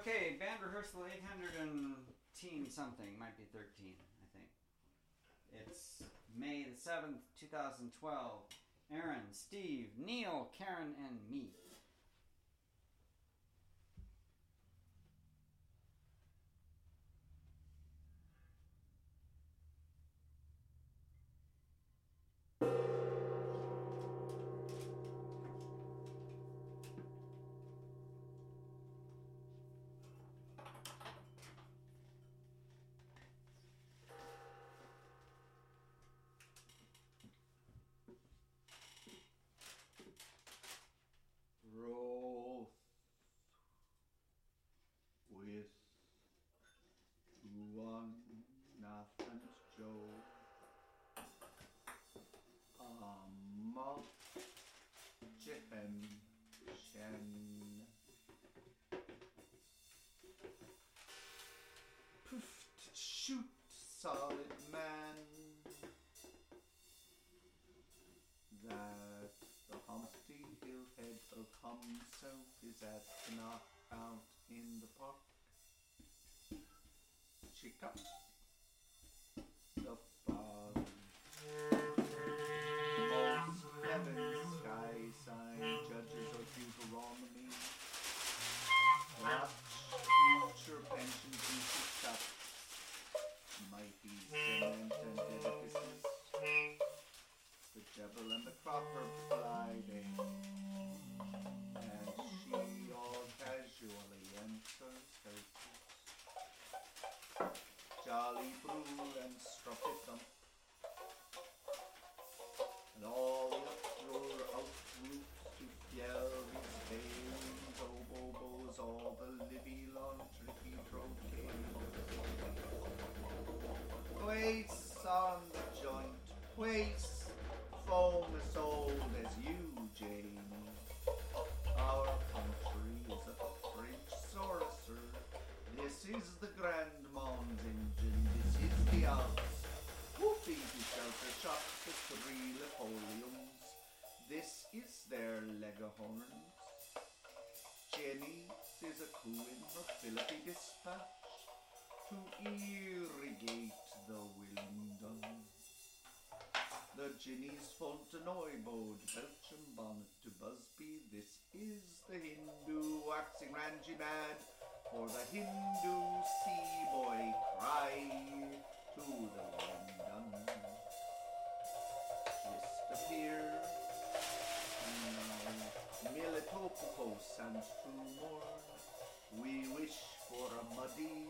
Okay, Banned Rehearsal 810 something, might be 13, I think. It's May the 7th, 2012. Aaron, Steve, Neal, Karen, and me. Solid man. That the Humpty Hill head of himself is at the knockout in the park. Chica. The fog. Heaven, sky sign, judges of Deuteronomy. Watch and she all casually enters her Jolly brew and Ginny's Fontenoy bode Belcham bonnet to Busby. This is the Hindu waxing Ranji mad, for the Hindu sea boy cry to the Willingdone. Just appear now, mm, Militopopos and two more. We wish for a muddy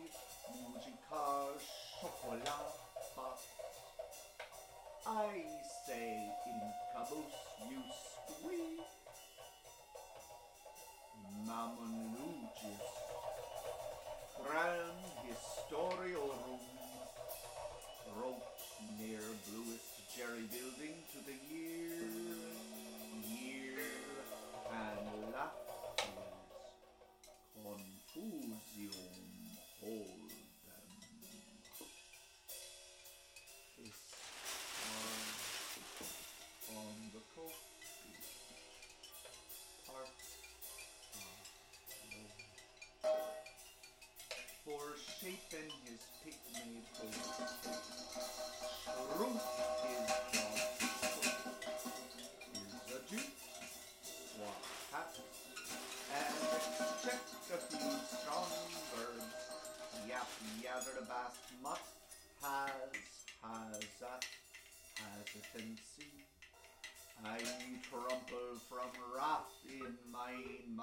Mujikar chocolat pot. I say in caboose you squeeze. Mamonugis. Grand Historiorum. Wrote near Bluest Jerry Building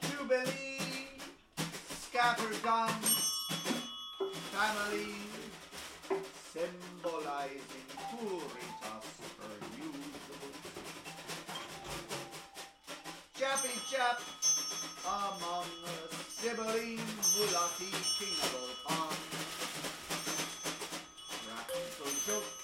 Jubilee, scatterguns, family, symbolizing Puritas for usual. Chappy chap, among the sibling mulati king of all joke.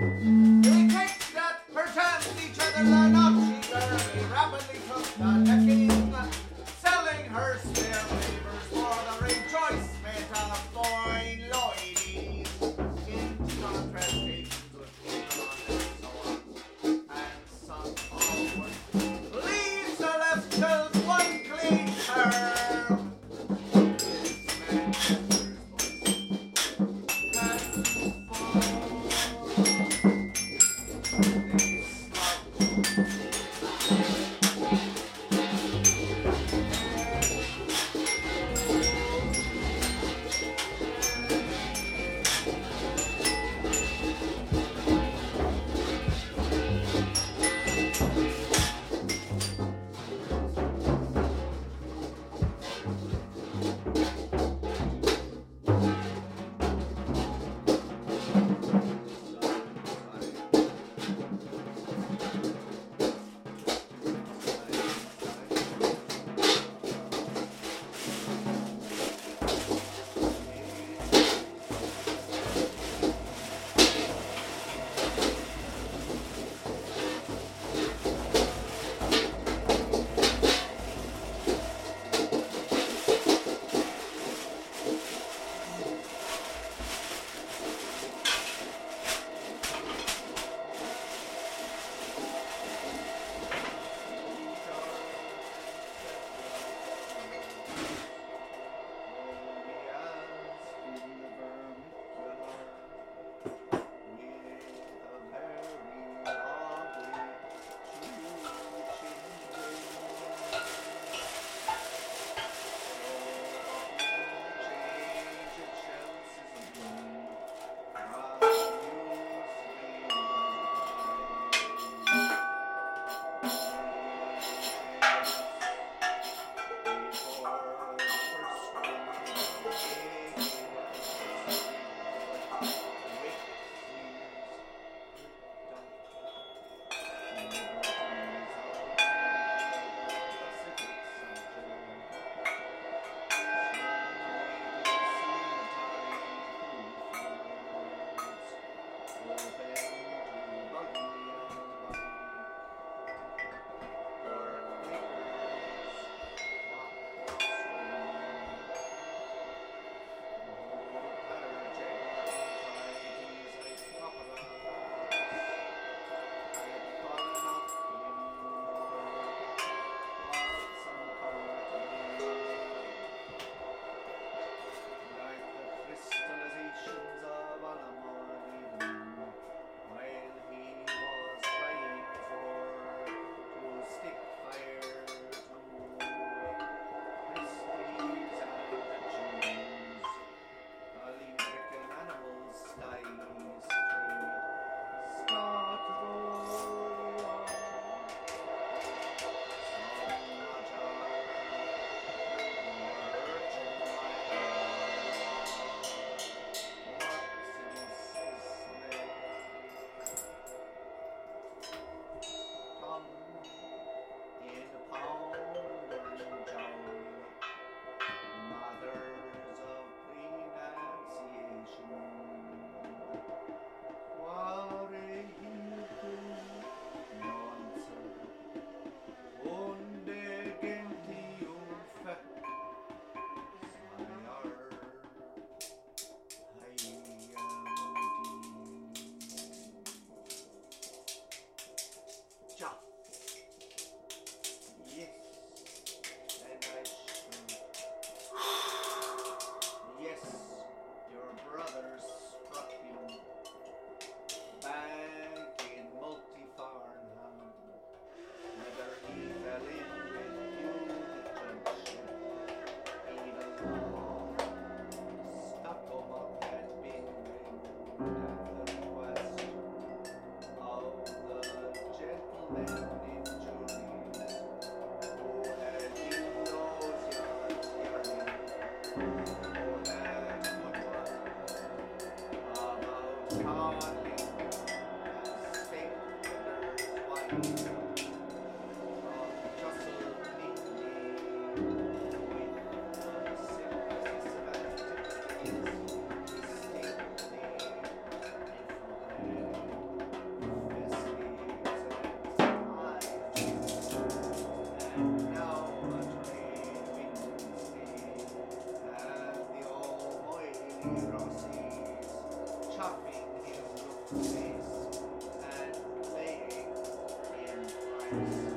We take that pretend each other line face and laying in price.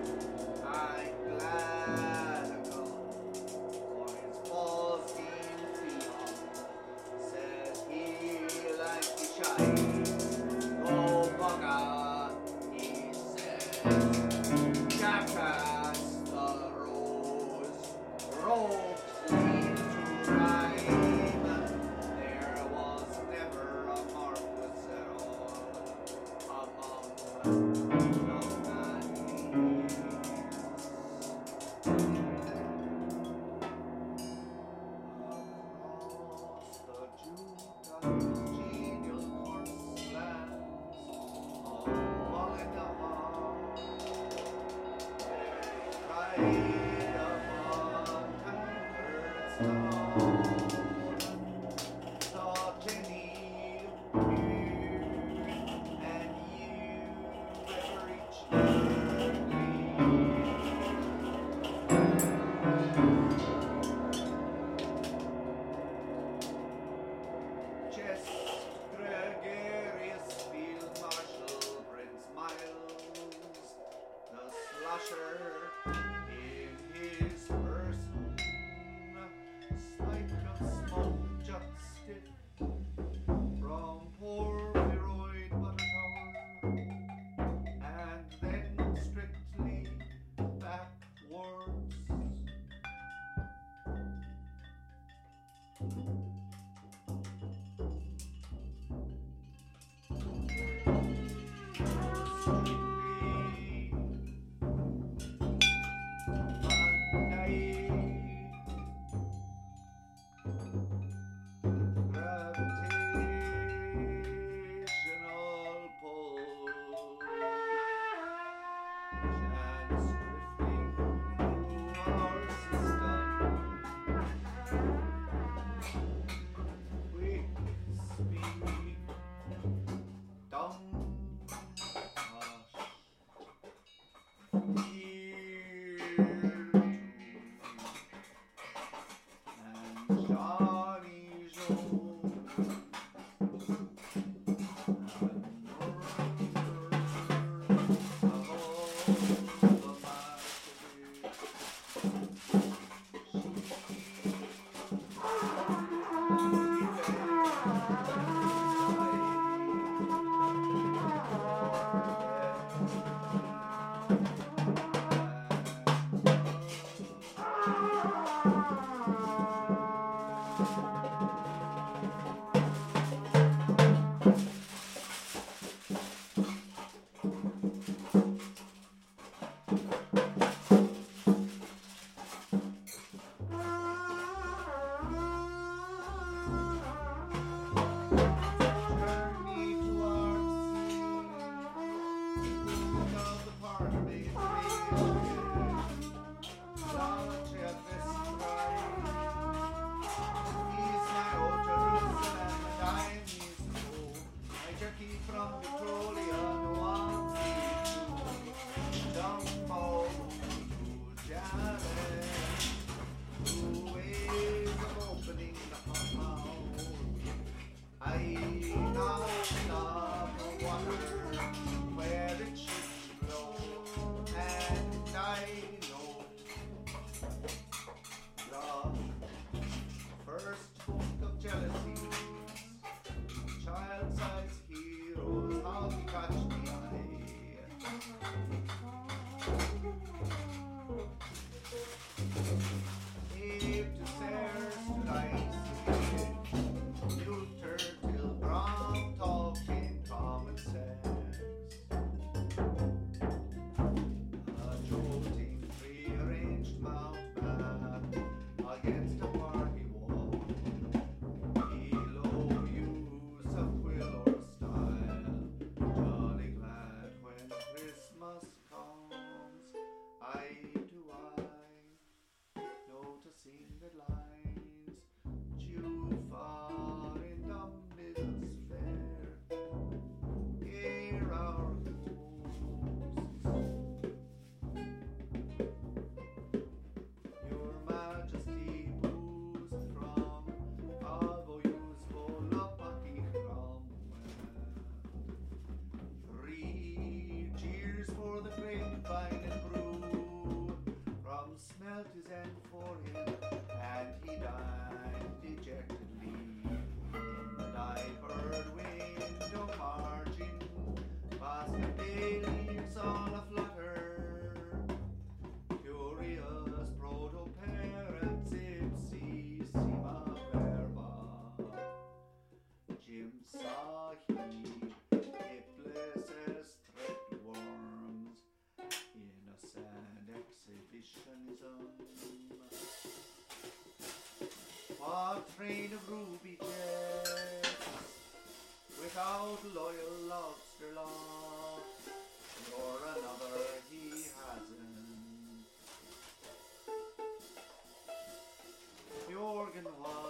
A train of ruby jets, without loyal lobster loss, nor another he hasn't. Jorgen was.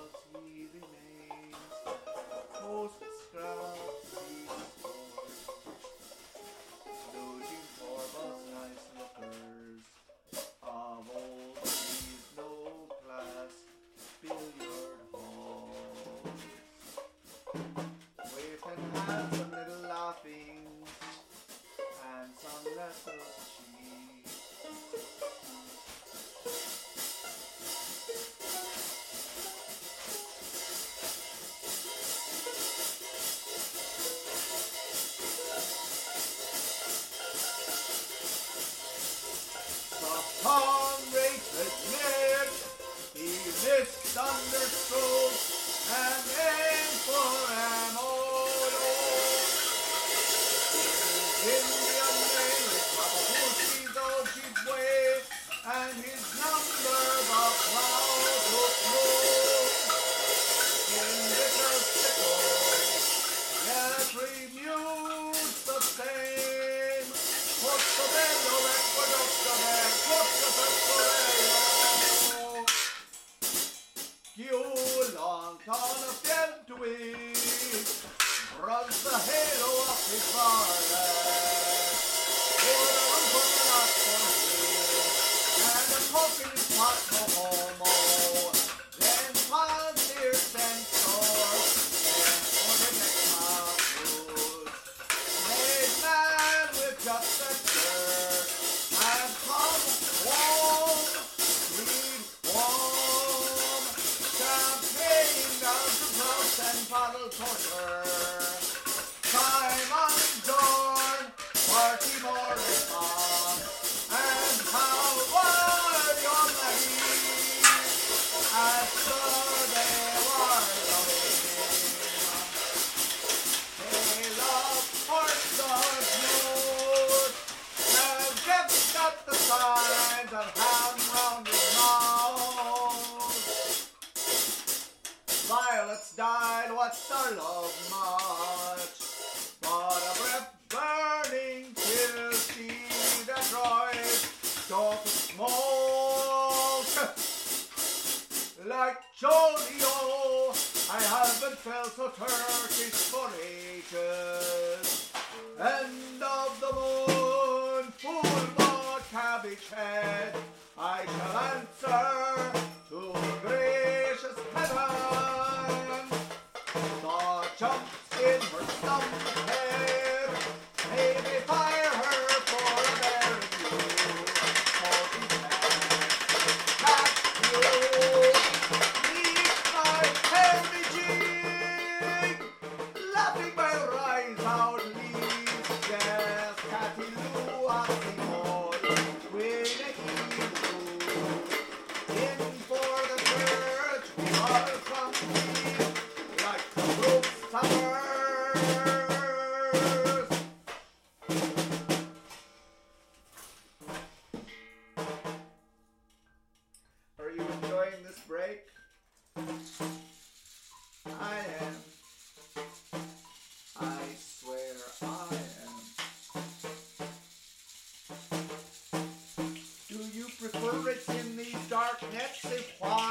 each I shall answer prefer it in these dark nets if why.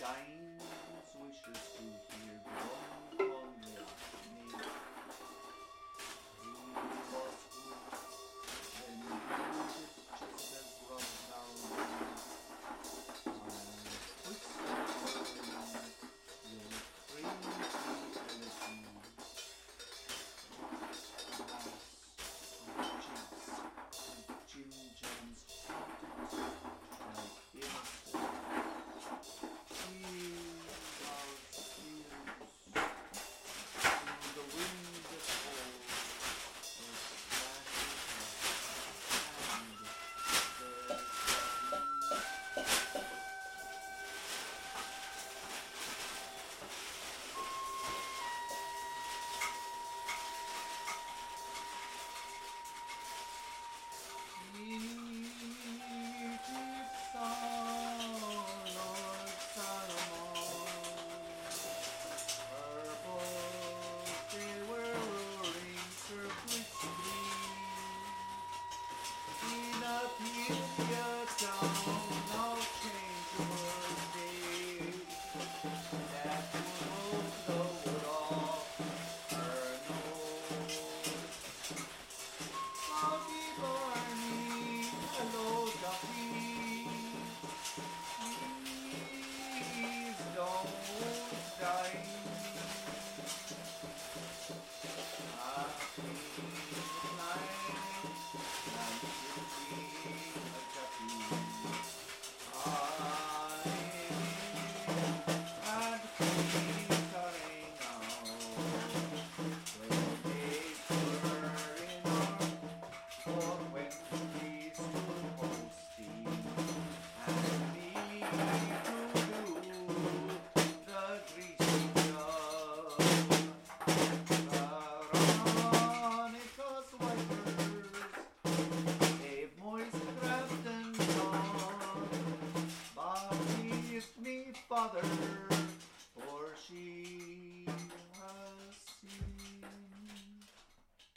shiny father.